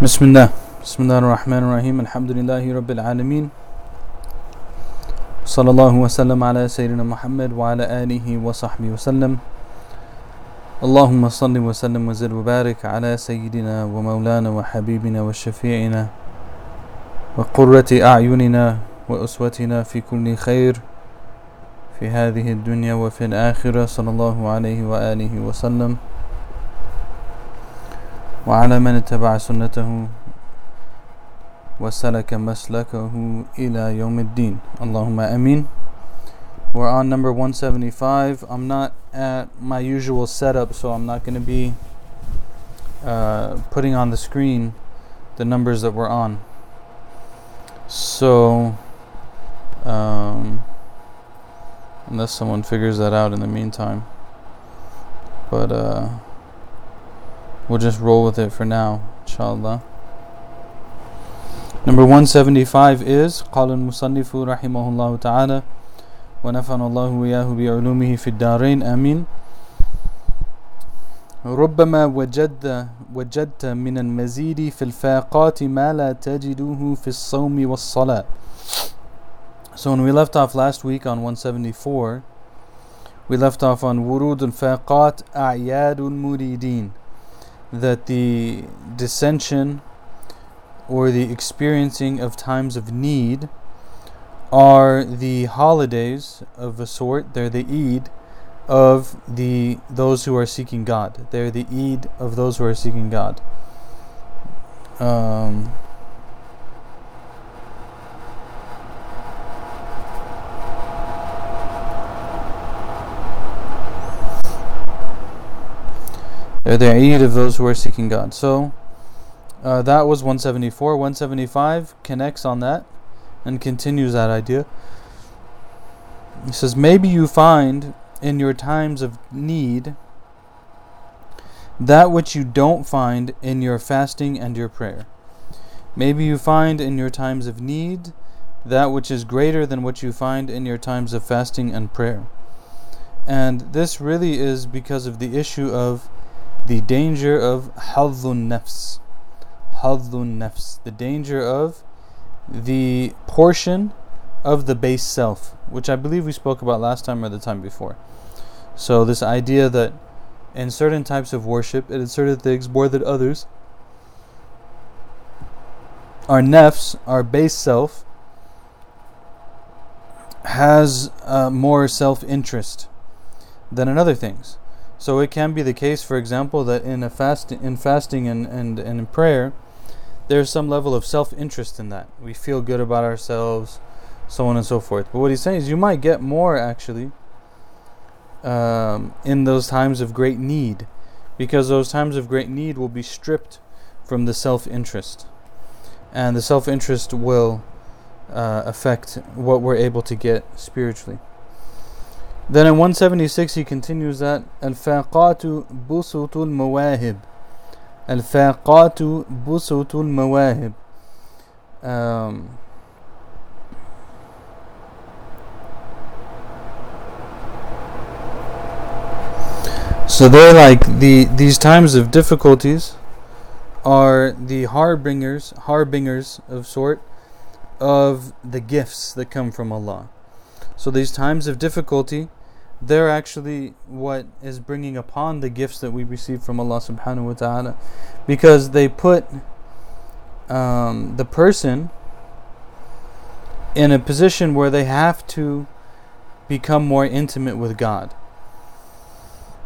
بسم الله. بسم الله الرحمن الرحيم. الحمد لله رب العالمين. صلى الله وسلم على سيدنا محمد وعلى آله وصحبه وسلم. اللهم صل وسلم وزد وبارك على سيدنا ومولانا وحبيبنا وشفيعنا وقرة أعيننا وأسوتنا في كل خير في هذه الدنيا وفي الآخرة. صلى الله عليه وآله وسلم. وعلى من اتبع سنته وسلك مسلكه إلى يوم الدين اللهم أمين We're on number 175. I'm not at my usual setup, so I'm not going to be uh, putting on the screen the numbers that we're on. So, um, unless someone figures that out in the meantime. But, uh, We'll just roll with it for now, inshallah. Number 175 is قال المصنف رحمه الله تعالى ونفعنا الله وإياه بعلومه في الدارين آمين ربما وجد وجدت من المزيد في الفاقات ما لا تجده في الصوم والصلاة So when we left off last week on 174 we left off on ورود الفاقات أعياد المريدين that the dissension or the experiencing of times of need are the holidays of a sort. They're the Eid of the those who are seeking God. They're the Eid of those who are seeking God. Um, They're the Eid of those who are seeking God. So uh, that was 174. 175 connects on that and continues that idea. He says, Maybe you find in your times of need that which you don't find in your fasting and your prayer. Maybe you find in your times of need that which is greater than what you find in your times of fasting and prayer. And this really is because of the issue of the danger of hadhun nafs. Hadhun nafs. The danger of the portion of the base self, which I believe we spoke about last time or the time before. So, this idea that in certain types of worship, in certain things more than others, our nafs, our base self, has uh, more self interest than in other things. So it can be the case, for example, that in a fast in fasting and, and, and in prayer, there's some level of self interest in that. We feel good about ourselves, so on and so forth. But what he's saying is you might get more actually um, in those times of great need, because those times of great need will be stripped from the self interest. And the self interest will uh, affect what we're able to get spiritually. Then in 176 he continues that الفاقات بسط المواهب الفاقات بسط المواهب um, So they're like the these times of difficulties are the harbingers harbingers of sort of the gifts that come from Allah. So these times of difficulty they're actually what is bringing upon the gifts that we receive from Allah subhanahu wa ta'ala because they put um, the person in a position where they have to become more intimate with God.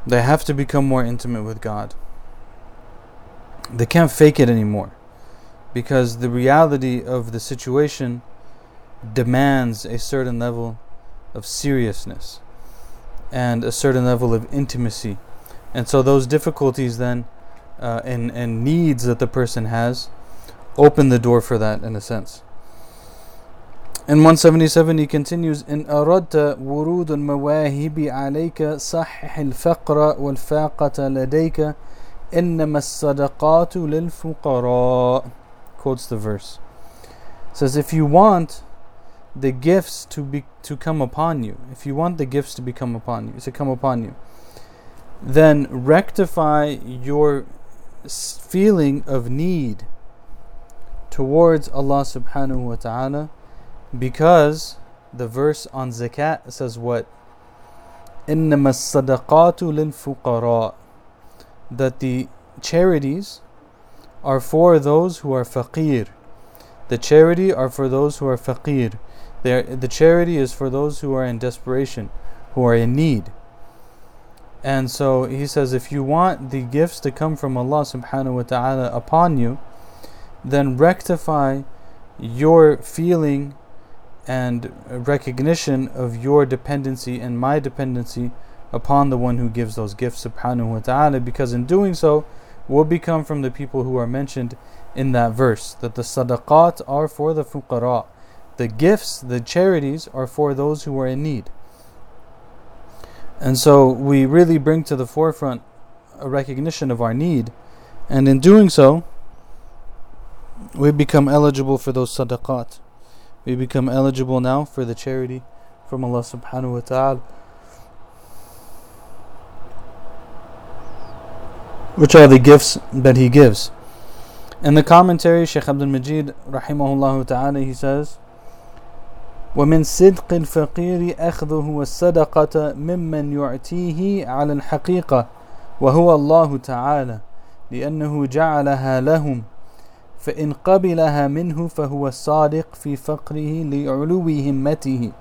They have to become more intimate with God. They can't fake it anymore because the reality of the situation demands a certain level of seriousness and a certain level of intimacy. And so those difficulties then uh, and, and needs that the person has open the door for that in a sense. In 177 he continues إن أردت ورود المواهب عليك صحح الفقر والفاقة لديك إنما الصدقات للفقراء quotes the verse says if you want the gifts to be to come upon you, if you want the gifts to become upon you, to come upon you, then rectify your feeling of need towards Allah subhanahu wa ta'ala because the verse on zakat says what? إنما الصدقات للفقراء that the charities are for those who are faqir. The charity are for those who are faqir. Are, the charity is for those who are in desperation, who are in need. And so he says, if you want the gifts to come from Allah subhanahu wa ta'ala upon you, then rectify your feeling and recognition of your dependency and my dependency upon the one who gives those gifts subhanahu wa ta'ala because in doing so will become from the people who are mentioned in that verse that the sadaqat are for the fuqara the gifts the charities are for those who are in need and so we really bring to the forefront a recognition of our need. And in doing so, we become eligible for those sadaqat. We become eligible now for the charity from Allah subhanahu wa ta'ala. Which are the gifts that He gives. In the commentary, Shaykh Abdul Majid, rahimahullah ta'ala, he says, ومن صدق الفقير أخذه الصدقة ممن يعطيه على الحقيقة وهو الله تعالى لأنه جعلها لهم فإن قبلها منه فهو الصادق في فقره لعلو همته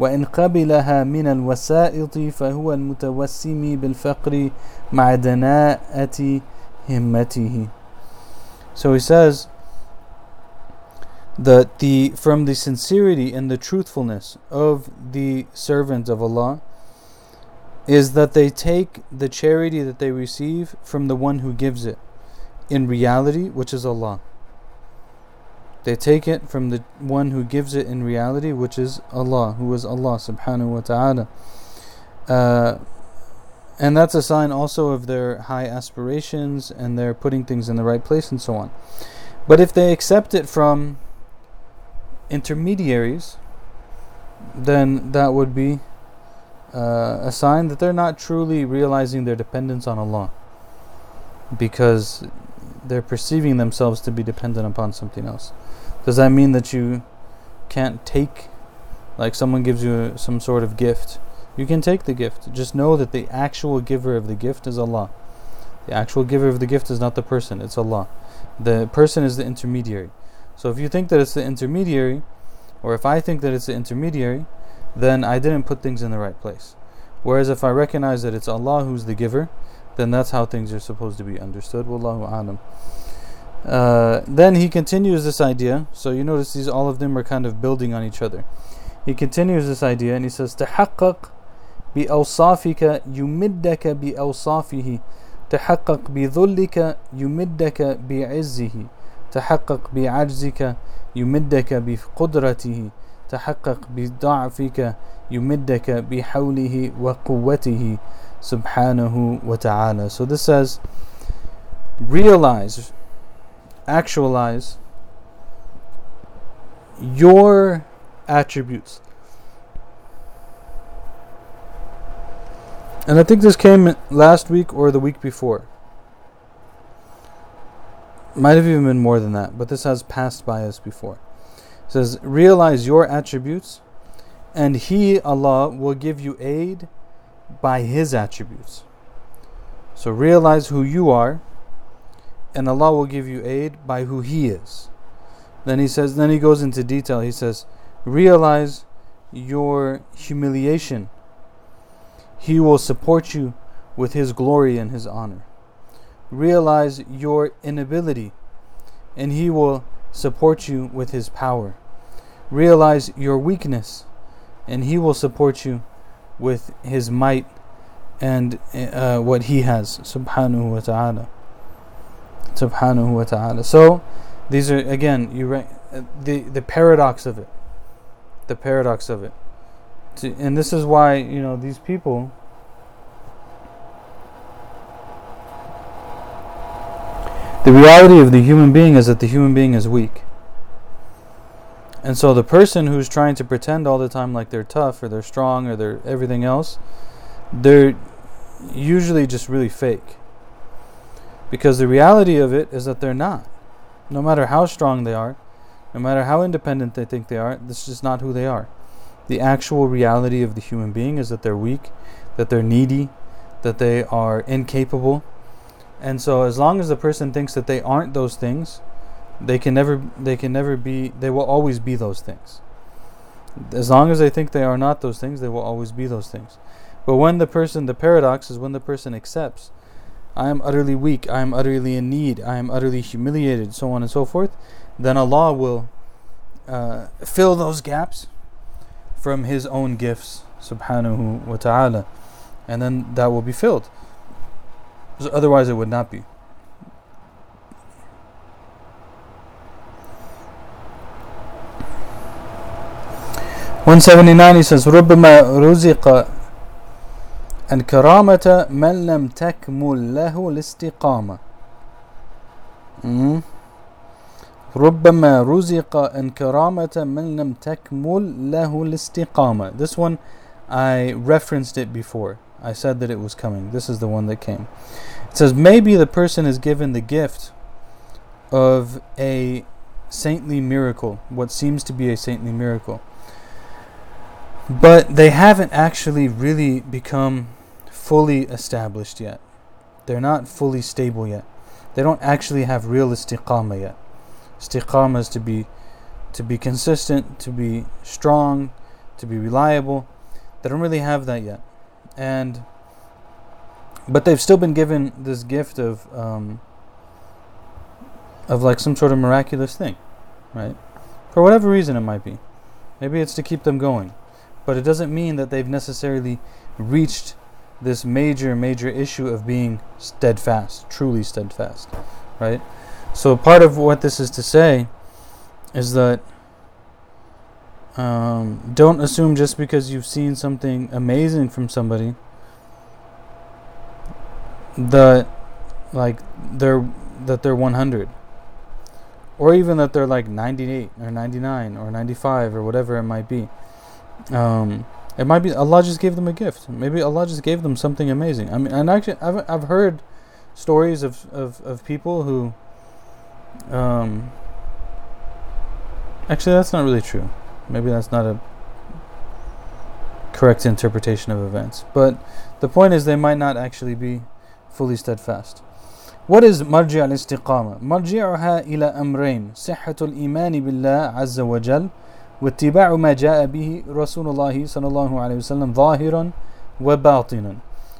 وإن قبلها من الوسائط فهو المتوسم بالفقر مع دناءة همته. So he says that the from the sincerity and the truthfulness of the servants of Allah is that they take the charity that they receive from the one who gives it in reality which is Allah. They take it from the one who gives it in reality which is Allah who is Allah subhanahu wa ta'ala. Uh, and that's a sign also of their high aspirations and their putting things in the right place and so on. But if they accept it from intermediaries, then that would be uh, a sign that they're not truly realizing their dependence on Allah because they're perceiving themselves to be dependent upon something else. Does that mean that you can't take, like someone gives you some sort of gift? You can take the gift. Just know that the actual giver of the gift is Allah. The actual giver of the gift is not the person, it's Allah. The person is the intermediary. So if you think that it's the intermediary, or if I think that it's the intermediary, then I didn't put things in the right place. Whereas if I recognize that it's Allah who's the giver, then that's how things are supposed to be understood. Wallahu alam. Uh, then he continues this idea. So you notice these all of them are kind of building on each other. He continues this idea and he says, "تحقق بأوصافك يمدك بأوصافه تحقق بذلك يمدك بعزه تحقق بعجزك يمدك بقدرته تحقق بضعفك يمدك بحوله وقوته subhanahu wa ta'ala. So this says realize, actualize your attributes. And I think this came last week or the week before. Might have even been more than that, but this has passed by us before. It says, Realize your attributes, and He, Allah, will give you aid by His attributes. So realize who you are, and Allah will give you aid by who He is. Then He says, then He goes into detail. He says, Realize your humiliation. He will support you with His glory and His honor realize your inability, and He will support you with His power. Realize your weakness, and He will support you with His might and uh, what He has. Subhanahu wa ta'ala. Subhanahu wa ta'ala. So, these are, again, you re- the, the paradox of it. The paradox of it. And this is why, you know, these people The reality of the human being is that the human being is weak. And so the person who's trying to pretend all the time like they're tough or they're strong or they're everything else, they're usually just really fake. Because the reality of it is that they're not. No matter how strong they are, no matter how independent they think they are, this is not who they are. The actual reality of the human being is that they're weak, that they're needy, that they are incapable. And so as long as the person thinks that they aren't those things, they can never they can never be they will always be those things. As long as they think they are not those things, they will always be those things. But when the person the paradox is when the person accepts I am utterly weak, I am utterly in need, I am utterly humiliated, so on and so forth, then Allah will uh, fill those gaps from His own gifts, subhanahu wa ta'ala. And then that will be filled. So otherwise, it would not be. One seventy nine. He says, "ربما رزق الكرامة من لم تكمل له الاستقامة ربما رزق الكرامة من لم تكمل له الاستقامة This one I referenced it before I said that it was coming This is the one that came It says maybe the person is given the gift of a saintly miracle what seems to be a saintly miracle but they haven't actually really become fully established yet. They're not fully stable yet. They don't actually have real istiqamah yet. Istiqamah is to be to be consistent, to be strong, to be reliable. They don't really have that yet. And but they've still been given this gift of um, of like some sort of miraculous thing, right? For whatever reason it might be. Maybe it's to keep them going. But it doesn't mean that they've necessarily reached this major, major issue of being steadfast, truly steadfast, right? So part of what this is to say is that um, don't assume just because you've seen something amazing from somebody that like they're that they're 100 or even that they're like 98 or 99 or 95 or whatever it might be um, it might be Allah just gave them a gift. Maybe Allah just gave them something amazing. I mean, and actually, I've I've heard stories of of, of people who. Um, actually, that's not really true. Maybe that's not a correct interpretation of events. But the point is, they might not actually be fully steadfast. What is مرجع الاستقامة؟ مرجعها إلى أمرين صحة الإيمان بالله عز وجل واتباع ما جاء به رسول الله صلى الله عليه وسلم ظاهرا وباطنا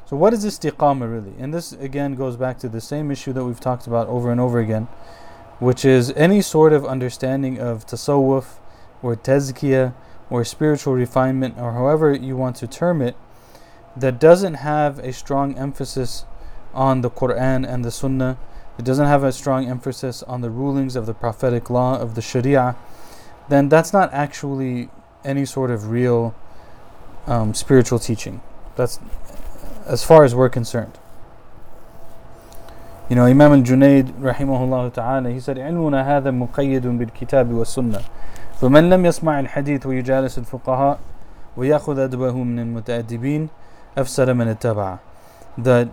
So what is istiqamah really? And this again goes back to the same issue that we've talked about over and over again, which is any sort of understanding of tasawwuf or tazkiyah or spiritual refinement or however you want to term it that doesn't have a strong emphasis on the Quran and the Sunnah. It doesn't have a strong emphasis on the rulings of the prophetic law of the Sharia then that's not actually any sort of real um, spiritual teaching. That's as far as we're concerned. You know, Imam al-Junayd rahimahullah ta'ala, he said, علمنا هذا مقيد بالكتاب والسنة فمن لم يسمع الحديث ويجالس الفقهاء ويأخذ أدبه من المتأدبين أفسد من اتبع That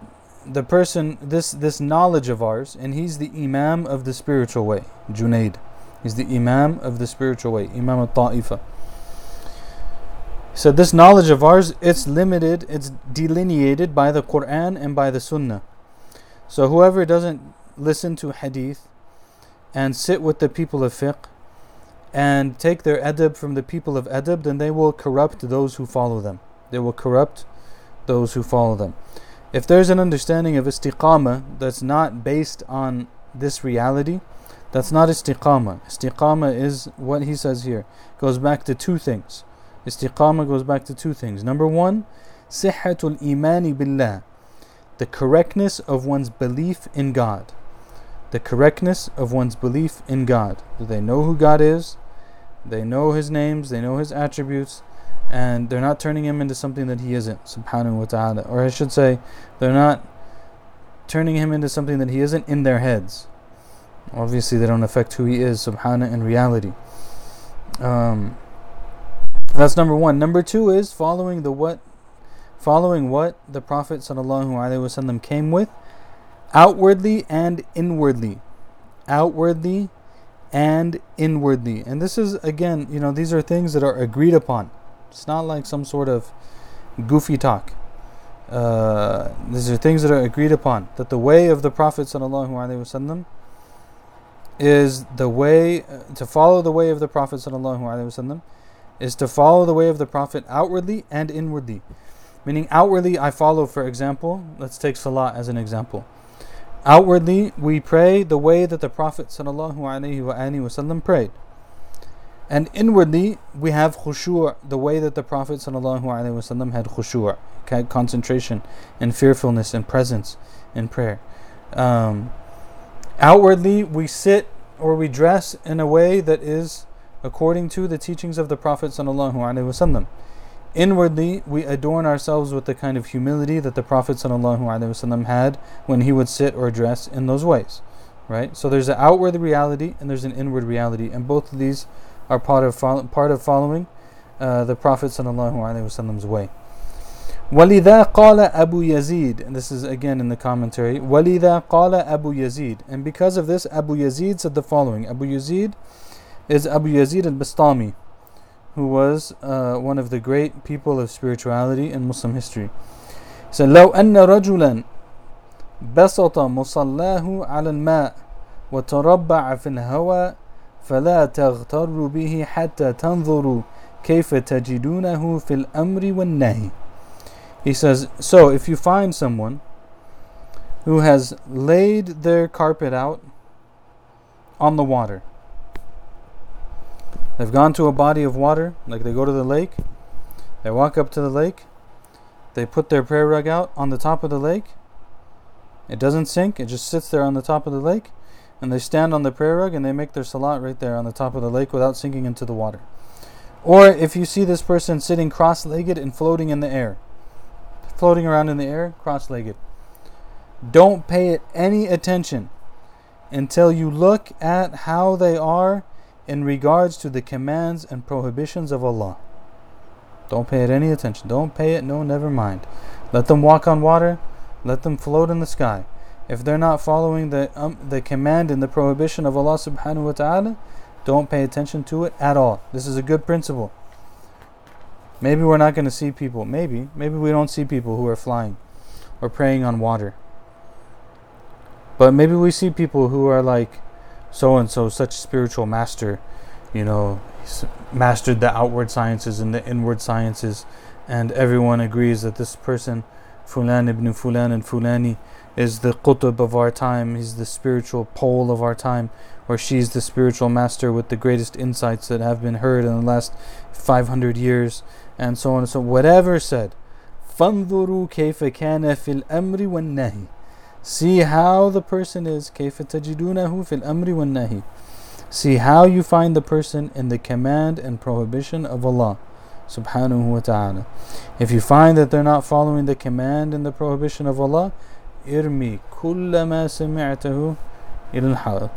the person, this, this knowledge of ours, and he's the Imam of the spiritual way, Junaid. He's the Imam of the spiritual way, Imam al Ta'ifa. He said, This knowledge of ours, it's limited, it's delineated by the Quran and by the Sunnah. So whoever doesn't listen to hadith and sit with the people of fiqh and take their adab from the people of adab, then they will corrupt those who follow them. They will corrupt those who follow them. If there's an understanding of istiqamah that's not based on this reality, that's not istiqama. Istiqama is what he says here. Goes back to two things. Istiqama goes back to two things. Number one, sihhatul imani billah. The correctness of one's belief in God. The correctness of one's belief in God. Do they know who God is? They know his names, they know his attributes, and they're not turning him into something that he isn't, subhanahu wa ta'ala. Or I should say, they're not turning him into something that he isn't in their heads. Obviously, they don't affect who he is, subhana, in reality. Um, that's number one. Number two is following the what, following what the Prophet sallallahu came with, outwardly and inwardly, outwardly and inwardly. And this is, again, you know, these are things that are agreed upon. It's not like some sort of goofy talk. Uh, these are things that are agreed upon. That the way of the Prophet wasallam is the way uh, to follow the way of the Prophet wasallam is to follow the way of the Prophet outwardly and inwardly. Meaning outwardly I follow, for example, let's take Salah as an example. Outwardly, we pray the way that the Prophet ﷺ prayed. And inwardly, we have khushu', the way that the Prophet ﷺ had khushu', concentration and fearfulness and presence in prayer. Um, outwardly, we sit or we dress in a way that is according to the teachings of the Prophet ﷺ. Inwardly, we adorn ourselves with the kind of humility that the Prophet ﷺ had when he would sit or dress in those ways. Right? So there's an outward reality and there's an inward reality, and both of these are part of part of following uh, the Prophet ﷺ's way. وَلِذَا قَالَ أَبُو يَزِيد And this is again in the commentary. وَلِذَا قَالَ أَبُو يَزِيد And because of this, Abu Yazid said the following. Abu Yazid is Abu Yazid al-Bastami who was uh, one of the great people of spirituality in Muslim history. He said, لو أن رجلا بسط مصلاه على الماء وتربع في الهواء فلا تغتر به حتى تنظروا كيف تجدونه في الأمر والنهي. He says, so if you find someone who has laid their carpet out on the water, They've gone to a body of water, like they go to the lake. They walk up to the lake. They put their prayer rug out on the top of the lake. It doesn't sink, it just sits there on the top of the lake. And they stand on the prayer rug and they make their salat right there on the top of the lake without sinking into the water. Or if you see this person sitting cross legged and floating in the air, floating around in the air, cross legged, don't pay it any attention until you look at how they are in regards to the commands and prohibitions of Allah. Don't pay it any attention. Don't pay it, no, never mind. Let them walk on water, let them float in the sky. If they're not following the um, the command and the prohibition of Allah subhanahu wa ta'ala, don't pay attention to it at all. This is a good principle. Maybe we're not going to see people. Maybe. Maybe we don't see people who are flying or praying on water. But maybe we see people who are like so and so, such spiritual master, you know, he's mastered the outward sciences and the inward sciences, and everyone agrees that this person, Fulan ibn Fulan and Fulani, is the qutub of our time, he's the spiritual pole of our time, or she's the spiritual master with the greatest insights that have been heard in the last 500 years, and so on and so Whatever said, فانظروا كيف كان في الأمر والنهي See how the person is. كيف تجدونه في الأمر والنهي. See how you find the person in the command and prohibition of Allah subhanahu wa ta'ala. If you find that they're not following the command and the prohibition of Allah, irmi kulla ma sami'tahu ila al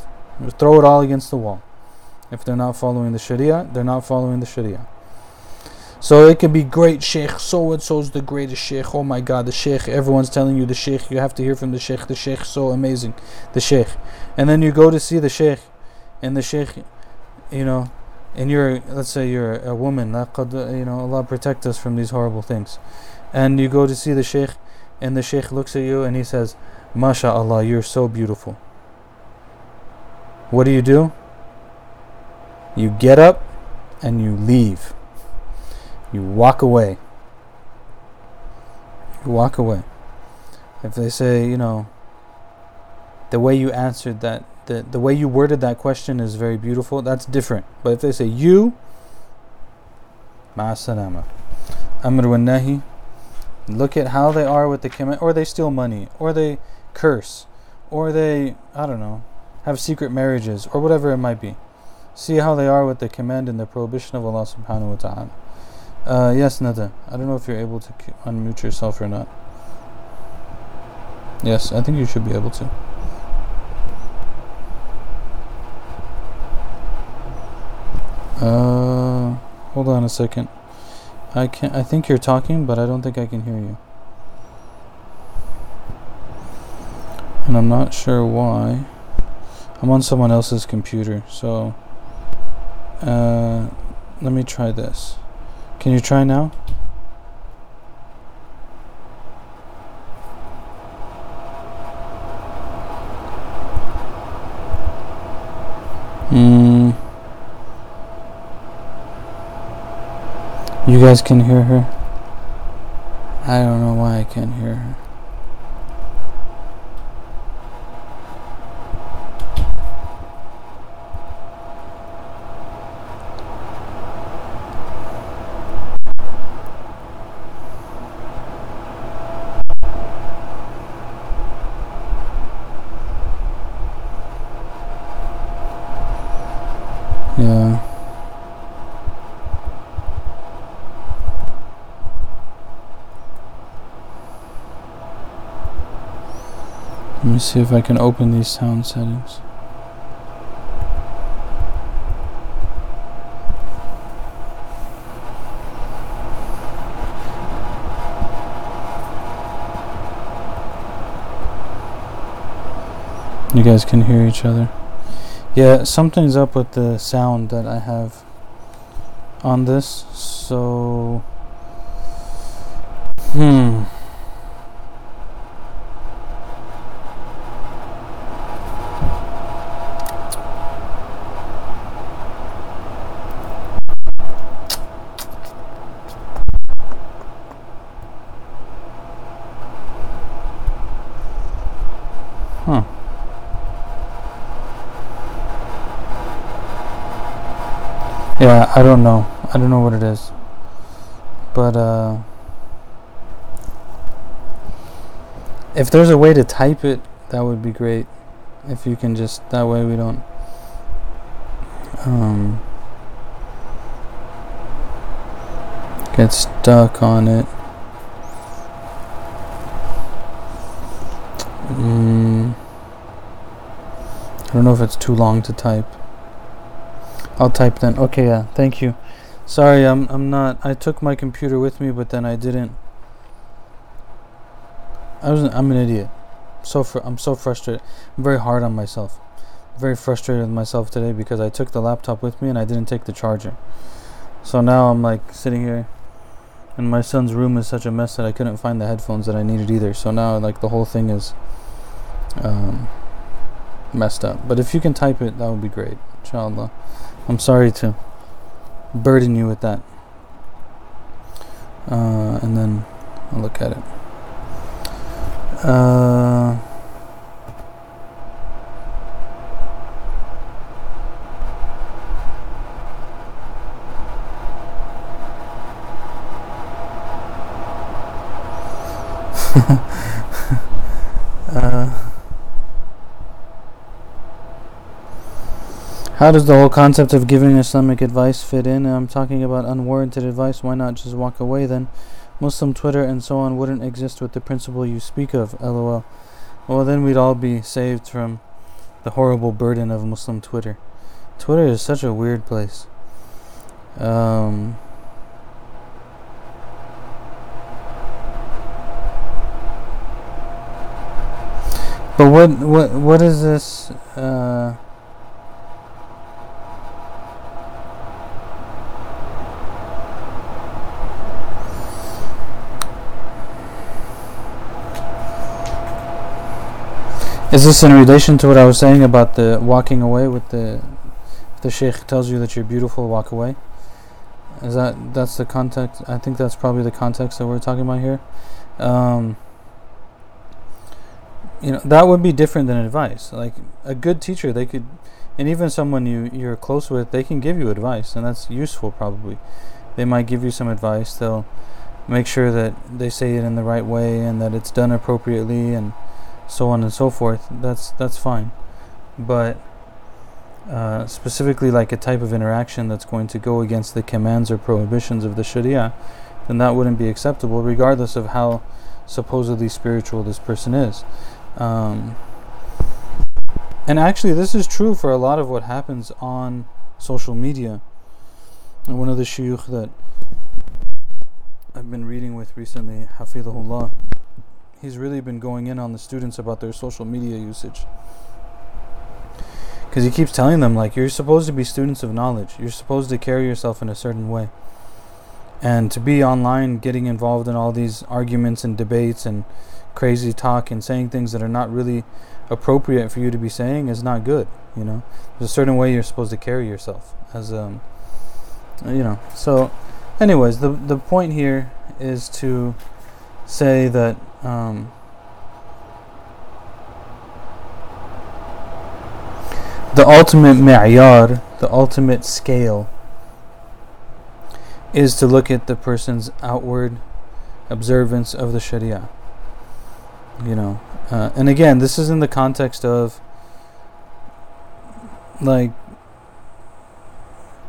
Throw it all against the wall. If they're not following the Sharia, they're not following the Sharia. So it could be great sheikh, so and so's the greatest sheikh. Oh my god, the sheikh, everyone's telling you the sheikh, you have to hear from the sheikh, the sheikh so amazing. The sheikh. And then you go to see the sheikh and the sheikh you know, and you're let's say you're a woman, you know, Allah protect us from these horrible things. And you go to see the sheikh and the sheikh looks at you and he says, MashaAllah, you're so beautiful. What do you do? You get up and you leave. You walk away. You walk away. If they say, you know, the way you answered that, the, the way you worded that question is very beautiful, that's different. But if they say, you, ma'asalama. Amr wa nahi. Look at how they are with the command, or they steal money, or they curse, or they, I don't know, have secret marriages, or whatever it might be. See how they are with the command and the prohibition of Allah subhanahu wa ta'ala. Uh, yes, Nada. I don't know if you're able to unmute yourself or not. Yes, I think you should be able to. Uh, hold on a second. I can I think you're talking, but I don't think I can hear you. And I'm not sure why. I'm on someone else's computer, so uh, let me try this. Can you try now? Hmm. You guys can hear her? I don't know why I can't hear her. Yeah. Let me see if I can open these sound settings. You guys can hear each other. Yeah, something's up with the sound that I have on this. So, hmm. I don't know. I don't know what it is. But uh if there's a way to type it, that would be great. If you can just that way we don't um get stuck on it. Mm, I don't know if it's too long to type. I'll type then. Okay, yeah. Thank you. Sorry, I'm I'm not. I took my computer with me, but then I didn't. I was. I'm an idiot. So fr- I'm so frustrated. I'm very hard on myself. Very frustrated with myself today because I took the laptop with me and I didn't take the charger. So now I'm like sitting here, and my son's room is such a mess that I couldn't find the headphones that I needed either. So now like the whole thing is um, messed up. But if you can type it, that would be great. Inshallah. I'm sorry to burden you with that. Uh, and then I'll look at it. Uh, uh, How does the whole concept of giving Islamic advice fit in? I'm talking about unwarranted advice. Why not just walk away then? Muslim Twitter and so on wouldn't exist with the principle you speak of, lol. Well, then we'd all be saved from the horrible burden of Muslim Twitter. Twitter is such a weird place. Um, but what what what is this? Uh, Is this in relation to what I was saying about the walking away with the if the sheikh tells you that you're beautiful, walk away? Is that that's the context? I think that's probably the context that we're talking about here. Um, you know, that would be different than advice. Like a good teacher, they could, and even someone you you're close with, they can give you advice, and that's useful probably. They might give you some advice. They'll make sure that they say it in the right way and that it's done appropriately and so on and so forth, that's that's fine. But uh, specifically, like a type of interaction that's going to go against the commands or prohibitions of the Sharia, then that wouldn't be acceptable, regardless of how supposedly spiritual this person is. Um, and actually, this is true for a lot of what happens on social media. And one of the shuyukh that I've been reading with recently, Hafidhullah, he's really been going in on the students about their social media usage. because he keeps telling them like you're supposed to be students of knowledge. You're supposed to carry yourself in a certain way. And to be online getting involved in all these arguments and debates and crazy talk and saying things that are not really appropriate for you to be saying is not good you know? There's a certain way you're supposed to carry yourself as um you know? So anyways the the point here is to say that um the ultimate ma'yar, the ultimate scale, is to look at the person's outward observance of the Sharia. You know, uh, and again, this is in the context of like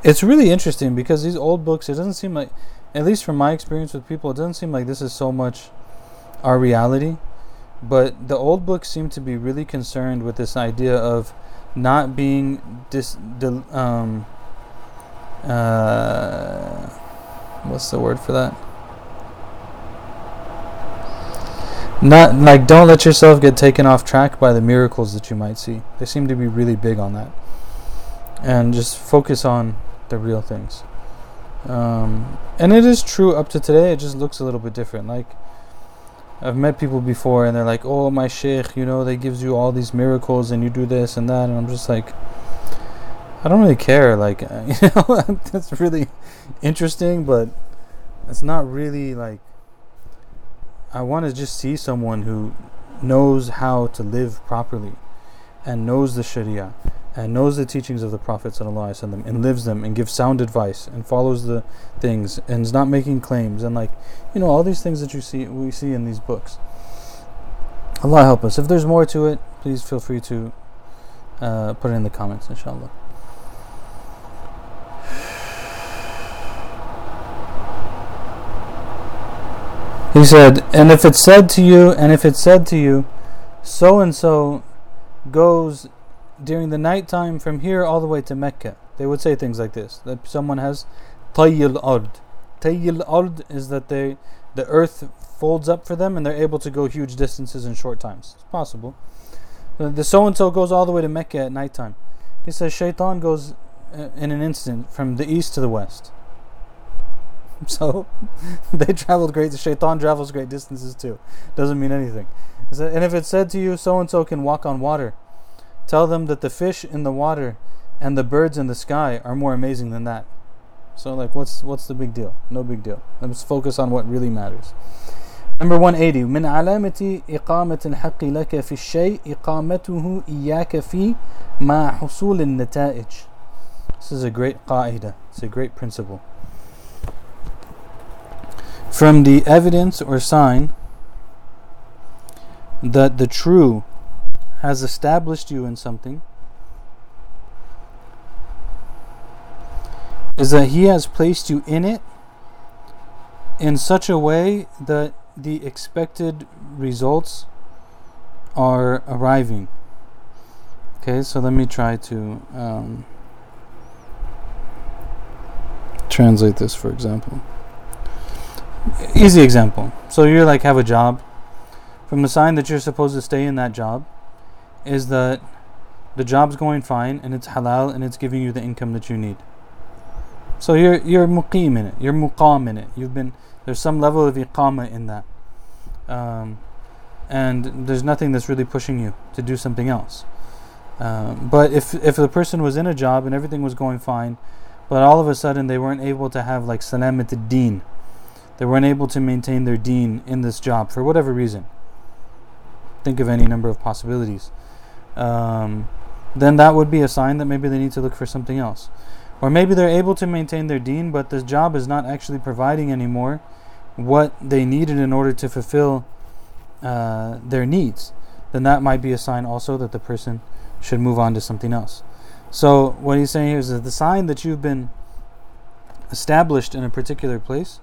it's really interesting because these old books, it doesn't seem like, at least from my experience with people, it doesn't seem like this is so much our reality. But the old books seem to be really concerned with this idea of not being dis, um, uh, what's the word for that? Not like don't let yourself get taken off track by the miracles that you might see. They seem to be really big on that, and just focus on the real things. Um, and it is true up to today. It just looks a little bit different. Like I've met people before and they're like, "Oh, my sheikh, you know, they gives you all these miracles and you do this and that," and I'm just like, I don't really care. Like, you know, that's really interesting, but it's not really like. I want to just see someone who knows how to live properly, and knows the Sharia, and knows the teachings of the Prophet and them and lives them and gives sound advice and follows the things and is not making claims and like you know all these things that you see we see in these books. Allah help us. If there's more to it, please feel free to uh, put it in the comments, inshallah. He said, and if it's said to you, and if it's said to you, so and so goes during the night time from here all the way to Mecca. They would say things like this that someone has tayyil ard. Tayyil ard is that they the earth folds up for them and they're able to go huge distances in short times. It's possible. The so and so goes all the way to Mecca at night time. He says Shaitan goes uh, in an instant from the east to the west. So they traveled great. Shaitan travels great distances too. Doesn't mean anything. And if it said to you, so and so can walk on water, Tell them that the fish in the water and the birds in the sky are more amazing than that. So like what's what's the big deal? No big deal. Let's focus on what really matters. Number 180 من علامة إقامة الحق لك في الشيء إقامته إياك فيه مع حصول النتائج. This is a great قاعدة. It's a great principle. From the evidence or sign that the true has established you in something is that He has placed you in it in such a way that the expected results are arriving. Okay, so let me try to um, translate this for example. Easy example. So you're like have a job. From the sign that you're supposed to stay in that job, is that the job's going fine and it's halal and it's giving you the income that you need. So you're you're muqim in it. You're muqam in it. You've been there's some level of iqama in that, um, and there's nothing that's really pushing you to do something else. Um, but if if the person was in a job and everything was going fine, but all of a sudden they weren't able to have like salamat al deen, they weren't able to maintain their deen in this job for whatever reason. Think of any number of possibilities um, then that would be a sign that maybe they need to look for something else. Or maybe they're able to maintain their deen, but this job is not actually providing anymore what they needed in order to fulfill uh, their needs. Then that might be a sign also that the person should move on to something else. So what he's saying here is that the sign that you've been established in a particular place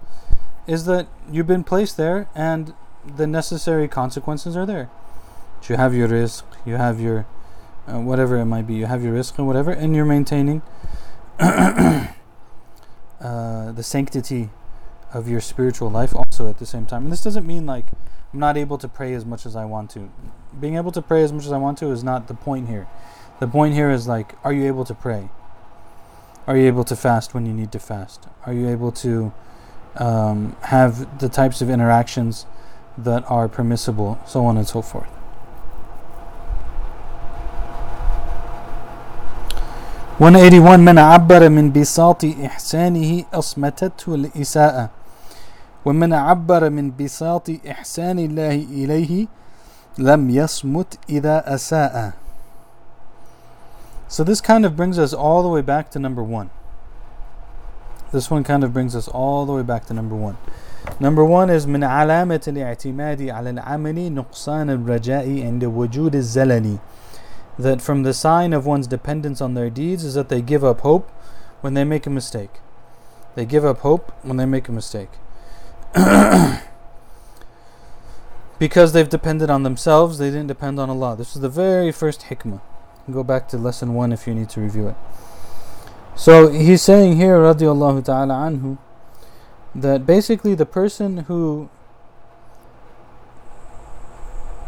is that you've been placed there and the necessary consequences are there you have your rizq, you have your uh, whatever it might be, you have your rizq or whatever, and you're maintaining uh, the sanctity of your spiritual life also at the same time. And this doesn't mean like I'm not able to pray as much as I want to. Being able to pray as much as I want to is not the point here. The point here is like, are you able to pray? Are you able to fast when you need to fast? Are you able to um, have the types of interactions that are permissible, so on and so forth? One eighty one من عبر من بساط إحسانه أصمتته الإساءة ومن عبر من بساط إحسان الله إليه لم يصمت إذا أساء So this kind of brings us all the way back to number one. This one kind of brings us all the way back to number one. Number one is من علامة الاعتماد على العمل نقصان الرجاء عند وجود الزلل that from the sign of one's dependence on their deeds is that they give up hope when they make a mistake. They give up hope when they make a mistake. because they've depended on themselves, they didn't depend on Allah. This is the very first hikmah. Go back to lesson 1 if you need to review it. So he's saying here, radiallahu ta'ala anhu, that basically the person who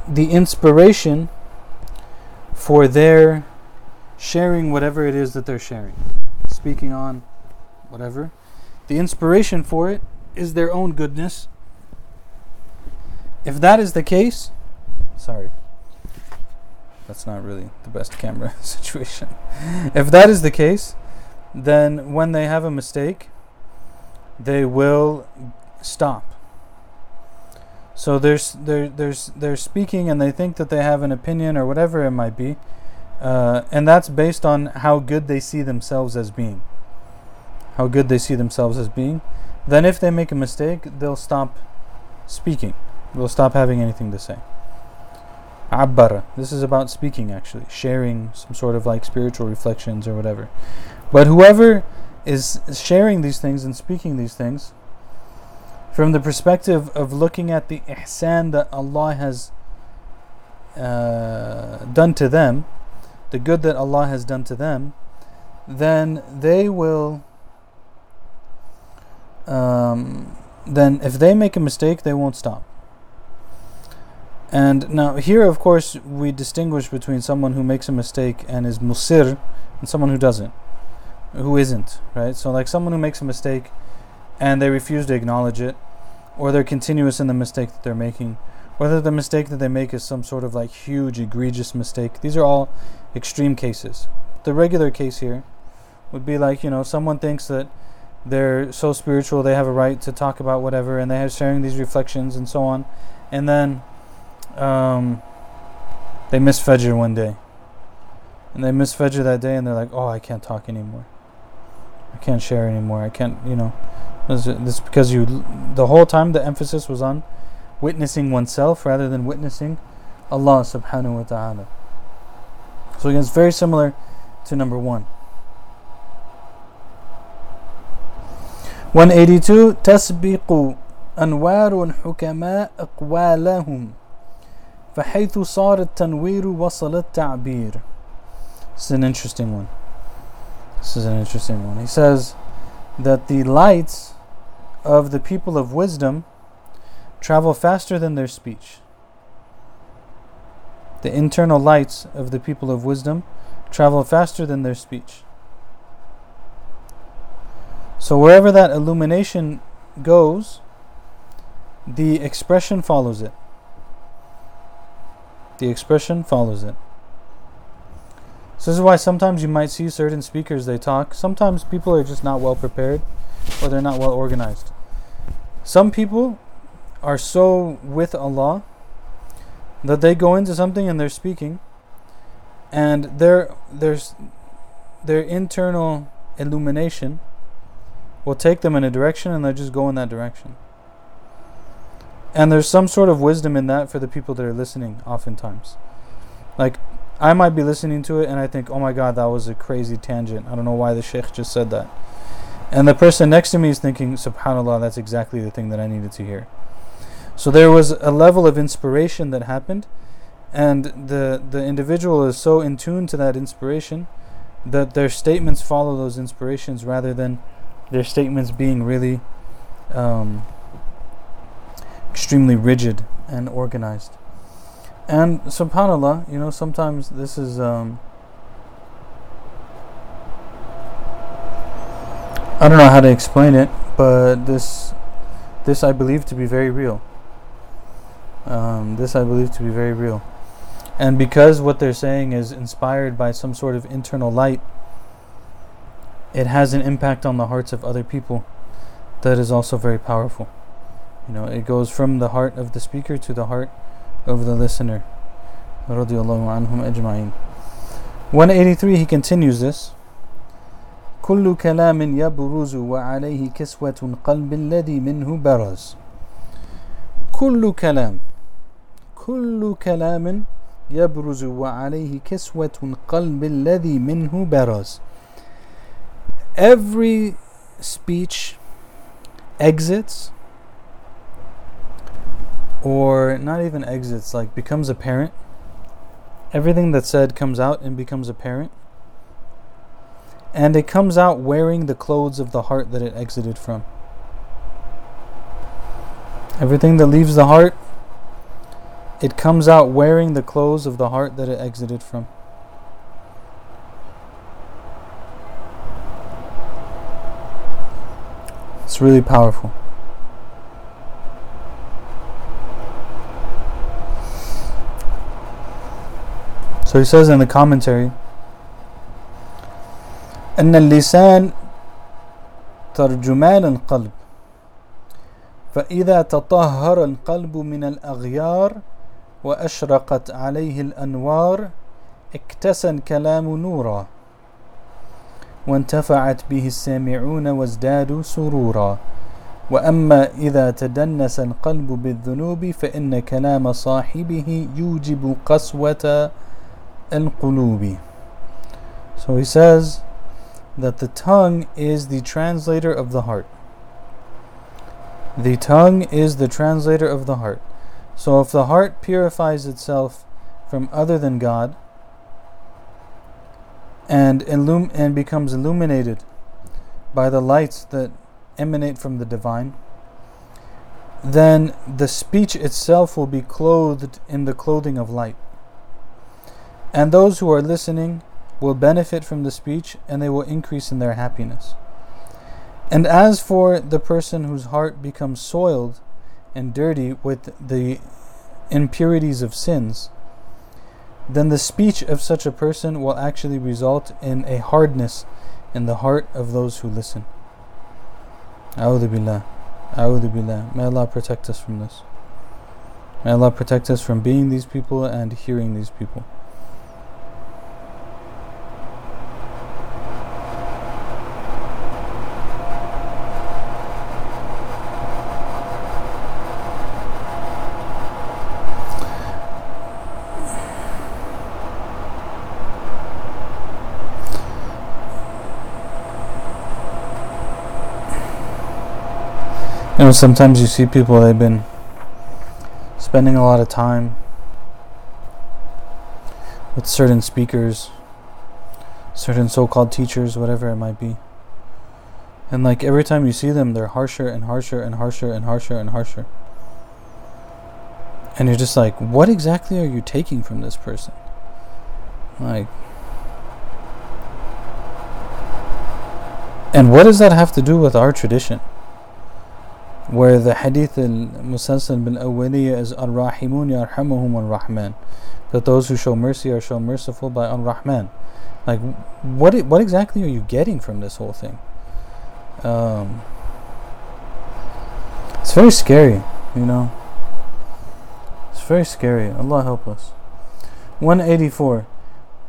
the inspiration for their sharing whatever it is that they're sharing, speaking on whatever. The inspiration for it is their own goodness. If that is the case, sorry, that's not really the best camera situation. If that is the case, then when they have a mistake, they will stop. So there's they're, there's they're speaking and they think that they have an opinion or whatever it might be, uh, and that's based on how good they see themselves as being. How good they see themselves as being. Then if they make a mistake, they'll stop speaking. They'll stop having anything to say. Abbara. This is about speaking actually, sharing some sort of like spiritual reflections or whatever. But whoever is sharing these things and speaking these things, from the perspective of looking at the ihsan that Allah has uh, done to them, the good that Allah has done to them, then they will. Um, then, if they make a mistake, they won't stop. And now, here, of course, we distinguish between someone who makes a mistake and is musir and someone who doesn't, who isn't, right? So, like someone who makes a mistake and they refuse to acknowledge it, or they're continuous in the mistake that they're making, whether the mistake that they make is some sort of like huge, egregious mistake. These are all extreme cases. The regular case here would be like, you know, someone thinks that they're so spiritual, they have a right to talk about whatever, and they have sharing these reflections and so on, and then um, they miss Fajr one day. And they miss Fajr that day, and they're like, oh, I can't talk anymore. I can't share anymore. I can't, you know. This is because you, the whole time the emphasis was on witnessing oneself rather than witnessing Allah subhanahu wa ta'ala. So again, it's very similar to number one. 182 تسبق أنوار الحكماء أقوالهم فحيث صار التنوير وصل التعبير This is an interesting one. This is an interesting one. He says that the lights of the people of wisdom travel faster than their speech. The internal lights of the people of wisdom travel faster than their speech. So wherever that illumination goes, the expression follows it. The expression follows it. So this is why sometimes you might see certain speakers they talk. Sometimes people are just not well prepared or they're not well organized. Some people are so with Allah that they go into something and they're speaking and their there's their internal illumination will take them in a direction and they just go in that direction. And there's some sort of wisdom in that for the people that are listening oftentimes. Like I might be listening to it and I think, "Oh my god, that was a crazy tangent. I don't know why the sheikh just said that." And the person next to me is thinking, subhanAllah, that's exactly the thing that I needed to hear. So there was a level of inspiration that happened, and the, the individual is so in tune to that inspiration that their statements follow those inspirations rather than their statements being really um, extremely rigid and organized. And subhanAllah, you know, sometimes this is. Um, I don't know how to explain it, but this this I believe to be very real. Um, this I believe to be very real. And because what they're saying is inspired by some sort of internal light, it has an impact on the hearts of other people that is also very powerful. You know, it goes from the heart of the speaker to the heart of the listener. 183 he continues this كل كلام يبرز وعليه كسوة قلب الذي منه برز كل كلام كل كلام يبرز وعليه كسوة قلب الذي منه برز Every speech exits or not even exits like becomes apparent everything that's said comes out and becomes apparent and it comes out wearing the clothes of the heart that it exited from. Everything that leaves the heart, it comes out wearing the clothes of the heart that it exited from. It's really powerful. So he says in the commentary, أن اللسان ترجمان القلب. فإذا تطهر القلب من الأغيار وأشرقت عليه الأنوار اكتسى الكلام نورا. وانتفعت به السامعون وازدادوا سرورا. وأما إذا تدنس القلب بالذنوب فإن كلام صاحبه يوجب قسوة القلوب. So he says that the tongue is the translator of the heart. The tongue is the translator of the heart. So if the heart purifies itself from other than God and illum- and becomes illuminated by the lights that emanate from the divine, then the speech itself will be clothed in the clothing of light. And those who are listening will benefit from the speech and they will increase in their happiness. And as for the person whose heart becomes soiled and dirty with the impurities of sins, then the speech of such a person will actually result in a hardness in the heart of those who listen. A'udhu billah. A'udhu billah. May Allah protect us from this. May Allah protect us from being these people and hearing these people. Know, sometimes you see people, they've been spending a lot of time with certain speakers, certain so called teachers, whatever it might be. And like every time you see them, they're harsher and harsher and harsher and harsher and harsher. And you're just like, what exactly are you taking from this person? Like, and what does that have to do with our tradition? where the hadith al-musalsal bil-Awwaliyya is ar-rahimun yarhamuhum ar-rahman. That those who show mercy are shown merciful by ar-rahman. Like what what exactly are you getting from this whole thing? Um, it's very scary you know? It's very scary. Allah help us. 184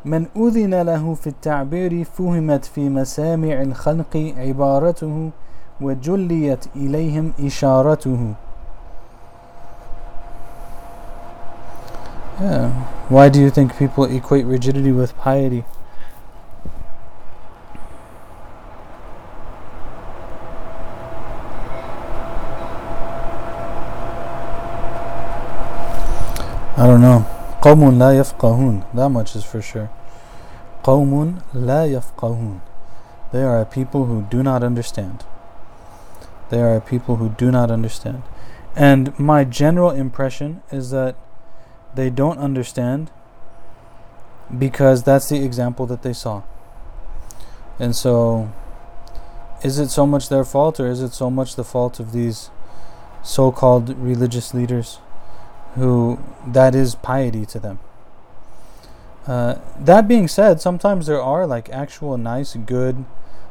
من أذن له في التعبير فهمت في مسامع الخلق عبارته وجليت إليهم إشارته Yeah. Why do you think people equate rigidity with piety? I don't know. قوم لا يفقهون. That much is for sure. قوم لا يفقهون. They are a people who do not understand. There are people who do not understand. And my general impression is that they don't understand because that's the example that they saw. And so is it so much their fault or is it so much the fault of these so-called religious leaders who that is piety to them uh, that being said sometimes there are like actual nice good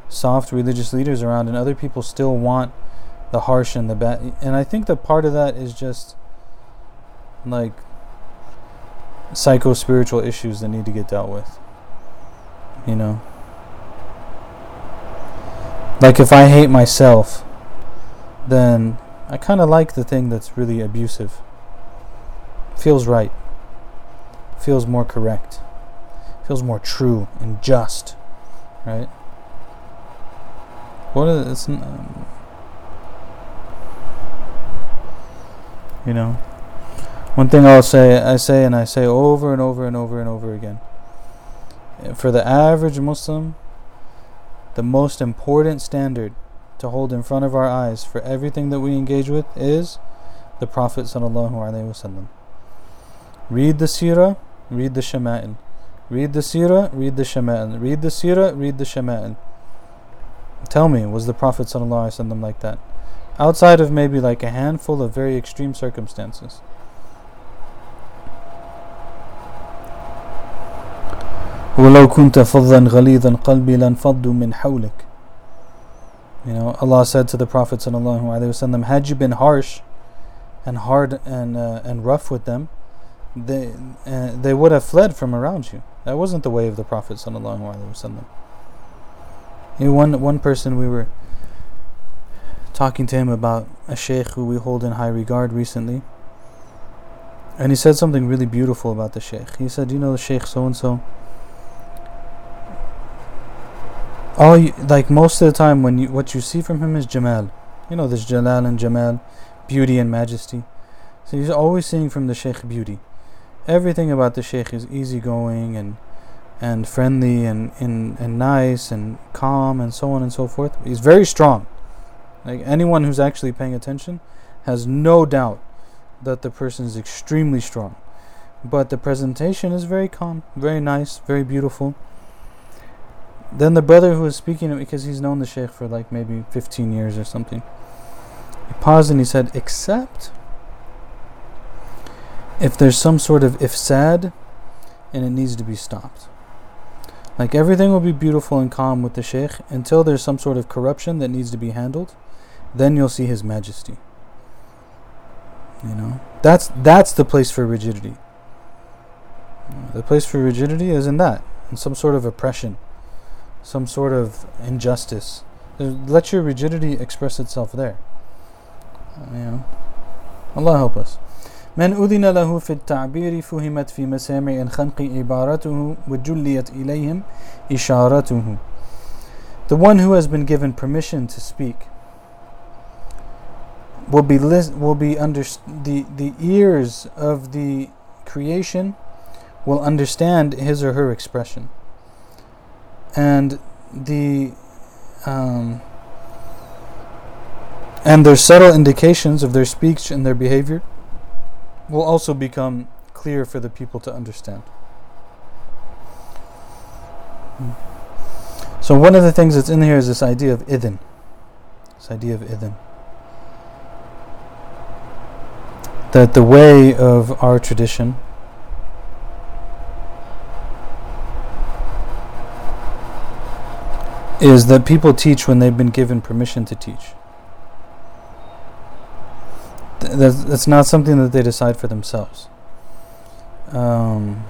soft religious leaders around and other people still want the harsh and the bad and i think that part of that is just like psycho spiritual issues that need to get dealt with you know like if I hate myself, then I kind of like the thing that's really abusive. Feels right. Feels more correct. Feels more true and just, right? What is it's um, you know one thing I'll say I say and I say over and over and over and over again for the average Muslim the most important standard to hold in front of our eyes for everything that we engage with is the Prophet sallallahu Read the Sirah, read the Shama'il. Read the Sirah, read the Shama'il. Read the Sirah, read the Shama'il. Tell me, was the Prophet sallallahu alaihi wasallam like that? Outside of maybe like a handful of very extreme circumstances. ولو كنت فظا غليظ القلب لانفضوا من حولك You know, Allah said to the Prophet وسلم, had you been harsh and hard and uh, and rough with them, they uh, they would have fled from around you. That wasn't the way of the Prophet وسلم. You know, one one person we were talking to him about a sheikh who we hold in high regard recently, and he said something really beautiful about the sheikh. He said, "You know the sheikh so and so." all you, like most of the time when you what you see from him is Jamal. You know, there's Jalal and Jamal, beauty and majesty. So he's always seeing from the Sheikh beauty. Everything about the Sheikh is easygoing and and friendly and, and, and nice and calm and so on and so forth. He's very strong. Like anyone who's actually paying attention has no doubt that the person is extremely strong. But the presentation is very calm, very nice, very beautiful. Then the brother who was speaking, because he's known the sheikh for like maybe 15 years or something, he paused and he said, except if there's some sort of ifsad and it needs to be stopped. Like everything will be beautiful and calm with the sheikh until there's some sort of corruption that needs to be handled, then you'll see his majesty. You know? That's that's the place for rigidity. The place for rigidity is in that, in some sort of oppression, some sort of injustice. Let your rigidity express itself there. You know? Allah help us. من أذن له في التعبير فهمت في مسامع الخلق عبارته وجليت إليهم إشارته The one who has been given permission to speak will be lis- will be under the the ears of the creation will understand his or her expression and the um, and their subtle indications of their speech and their behavior will also become clear for the people to understand. So one of the things that's in here is this idea of idhin. This idea of idhin. That the way of our tradition is that people teach when they've been given permission to teach. That's, that's not something that they decide for themselves. Um,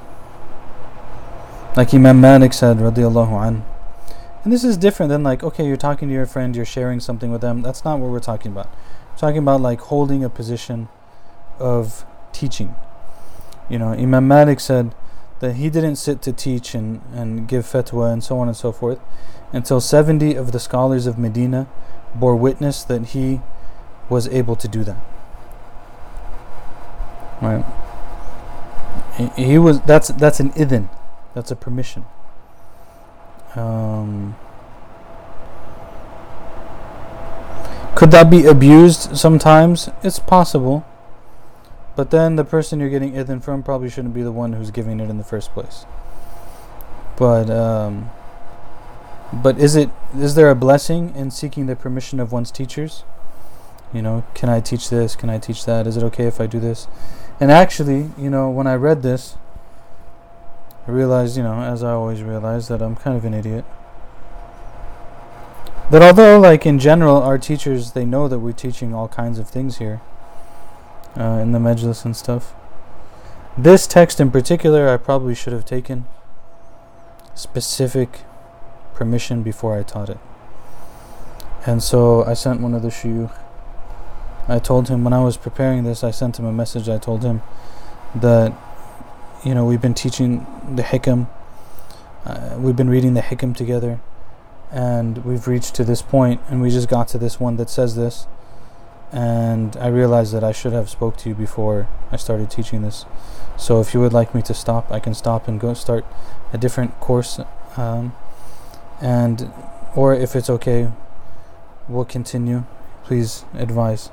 like Imam Malik said, radiallahu an. And this is different than like, okay, you're talking to your friend, you're sharing something with them. That's not what we're talking about. We're talking about like holding a position of teaching. You know, Imam Malik said that he didn't sit to teach and, and give fatwa and so on and so forth until 70 of the scholars of Medina bore witness that he was able to do that. Right? He, was that's that's an idhin. That's a permission. Um, could that be abused sometimes? It's possible. But then the person you're getting idhin from probably shouldn't be the one who's giving it in the first place. But um, But is it is there a blessing in seeking the permission of one's teachers? You know, can I teach this? Can I teach that? Is it okay if I do this? And actually, you know, when I read this, I realized, you know, as I always realize, that I'm kind of an idiot. That although, like in general, our teachers they know that we're teaching all kinds of things here uh, in the majlis and stuff. This text in particular, I probably should have taken specific permission before I taught it. And so I sent one of the shuyukh. I told him when I was preparing this, I sent him a message. I told him that, you know, we've been teaching the hikam, uh, we've been reading the hikam together, and we've reached to this point, and we just got to this one that says this. And I realized that I should have spoke to you before I started teaching this. So if you would like me to stop, I can stop and go start a different course. Um, and or if it's okay we'll continue. Please advise.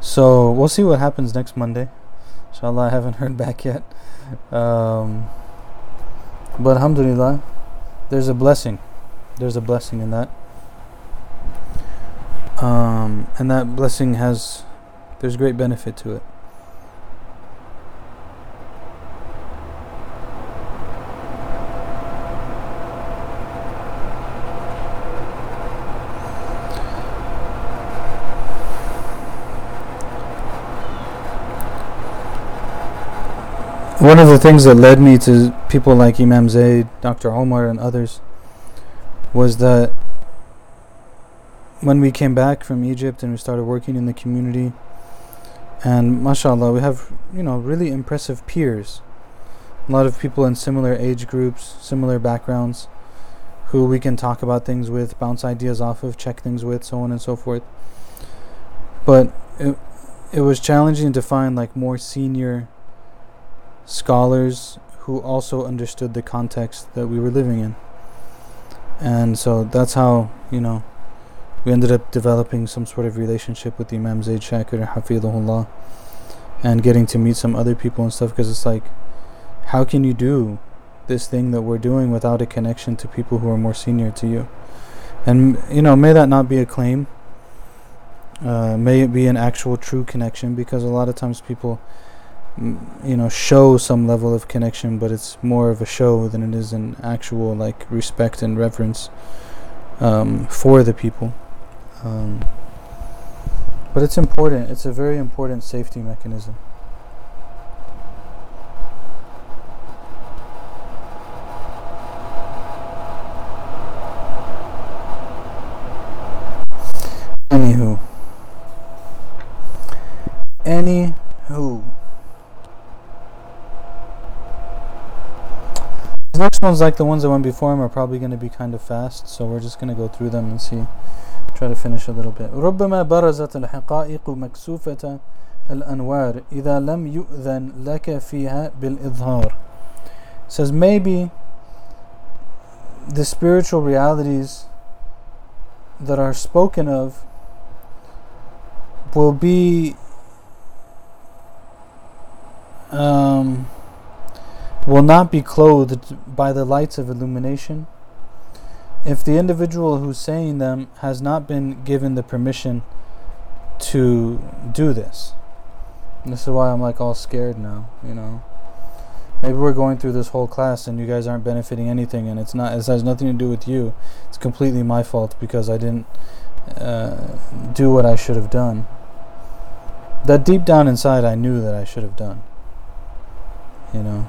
So we'll see what happens next monday. Inshallah i haven't heard back yet. Um, but alhamdulillah there's a blessing. There's a blessing in that um, and that blessing has there's great benefit to it one of the things that led me to people like Imam Zaid, Dr. Omar, and others was that when we came back from Egypt and we started working in the community, and mashallah, we have, you know, really impressive peers. A lot of people in similar age groups, similar backgrounds, who we can talk about things with, bounce ideas off of, check things with, so on and so forth. But it, it was challenging to find like more senior scholars who also understood the context that we were living in. And so that's how, you know, we ended up developing some sort of relationship with Imam Zaid Shakir Hafidhullah and getting to meet some other people and stuff because it's like, how can you do this thing that we're doing without a connection to people who are more senior to you? And, you know, may that not be a claim. Uh, may it be an actual true connection because a lot of times people you know show some level of connection but it's more of a show than it is an actual like respect and reverence um, for the people um, but it's important. It's a very important safety mechanism. Anywho. Anywho. The next ones, like the ones that went before them, are probably going to be kind of fast, so we're just going to go through them and see Try to finish a little bit. ربما برزت الحقائق مكسوفة الأنوار إذا لم يؤذن لك فيها بالإظهار. says maybe the spiritual realities that are spoken of will be um, will not be clothed by the lights of illumination if the individual who's saying them has not been given the permission to do this. This is why I'm like all scared now, you know. Maybe we're going through this whole class and you guys aren't benefiting anything and it's not it has nothing to do with you. It's completely my fault because I didn't uh, do what I should have done. That deep down inside I knew that I should have done. You know.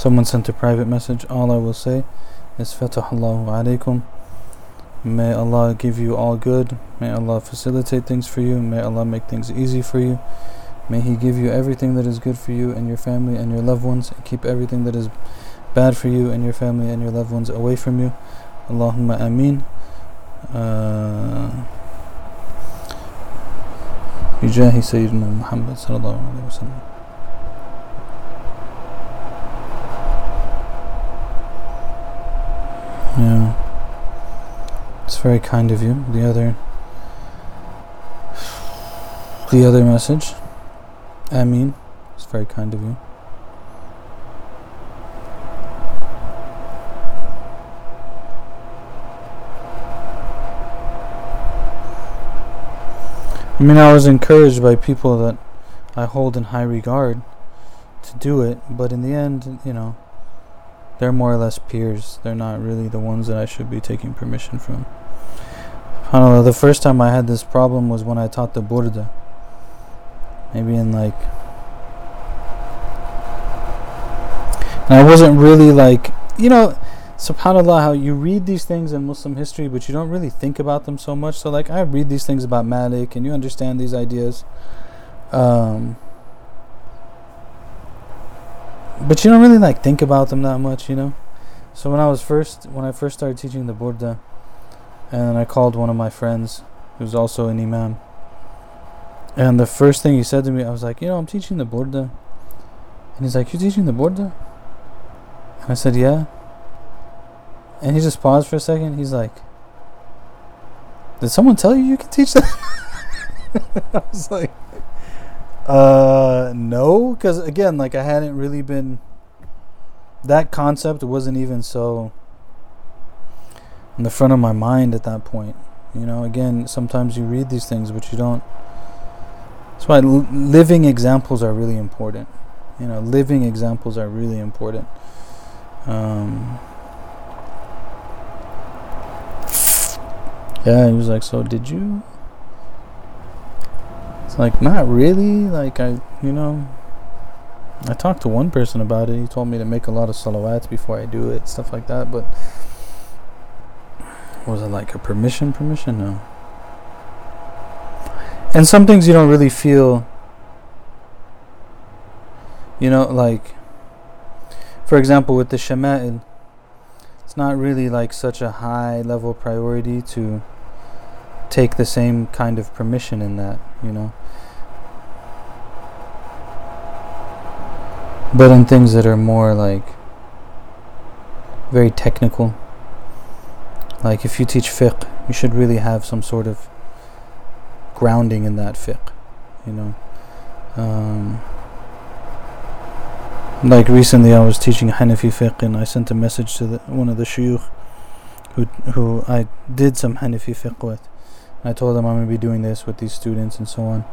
Someone sent a private message. All I will say is Fatah Allahu alaykum. May Allah give you all good. May Allah facilitate things for you. May Allah make things easy for you. May He give you everything that is good for you and your family and your loved ones. And keep everything that is bad for you and your family and your loved ones away from you. Allahumma ameen. بجاه سيدنا محمد صلى الله عليه وسلم Yeah. It's very kind of you. The other the other message. I mean, It's very kind of you. I mean, I was encouraged by people that I hold in high regard to do it, but in the end, you know, they're more or less peers. They're not really the ones that I should be taking permission from. I the first time I had this problem was when I taught the Burda. Maybe in like. And I wasn't really like. You know, subhanallah how you read these things in muslim history but you don't really think about them so much so like i read these things about malik and you understand these ideas um, but you don't really like think about them that much you know so when i was first when i first started teaching the burda and i called one of my friends who's also an imam and the first thing he said to me i was like you know i'm teaching the burda and he's like you're teaching the burda and i said yeah and he just paused for a second. He's like, Did someone tell you you can teach that? I was like, Uh, no. Because again, like, I hadn't really been. That concept wasn't even so in the front of my mind at that point. You know, again, sometimes you read these things, but you don't. That's why living examples are really important. You know, living examples are really important. Um, Yeah, he was like, so did you? It's like, not really. Like, I, you know, I talked to one person about it. He told me to make a lot of salawats before I do it, stuff like that. But was it like a permission? Permission? No. And some things you don't really feel, you know, like, for example, with the shama'il, it's not really like such a high level priority to take the same kind of permission in that, you know. But in things that are more like very technical, like if you teach fiqh, you should really have some sort of grounding in that fiqh, you know. Um, like recently, I was teaching Hanafi fiqh, and I sent a message to the, one of the shuyukh who who I did some Hanafi fiqh with, I told him I'm going to be doing this with these students and so on.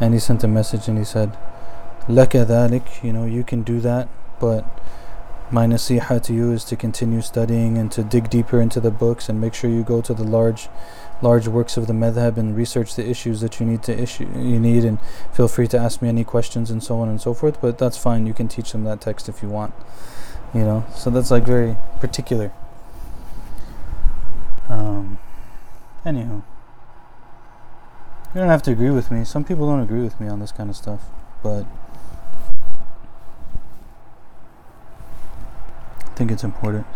And he sent a message and he said, Dhalik, you know, you can do that, but my nasiha to you is to continue studying and to dig deeper into the books and make sure you go to the large large works of the madhab and research the issues that you need to issue you need and feel free to ask me any questions and so on and so forth but that's fine. You can teach them that text if you want you know? So that's like very particular. Um anywho you don't have to agree with me. Some people don't agree with me on this kind of stuff, but think it's important.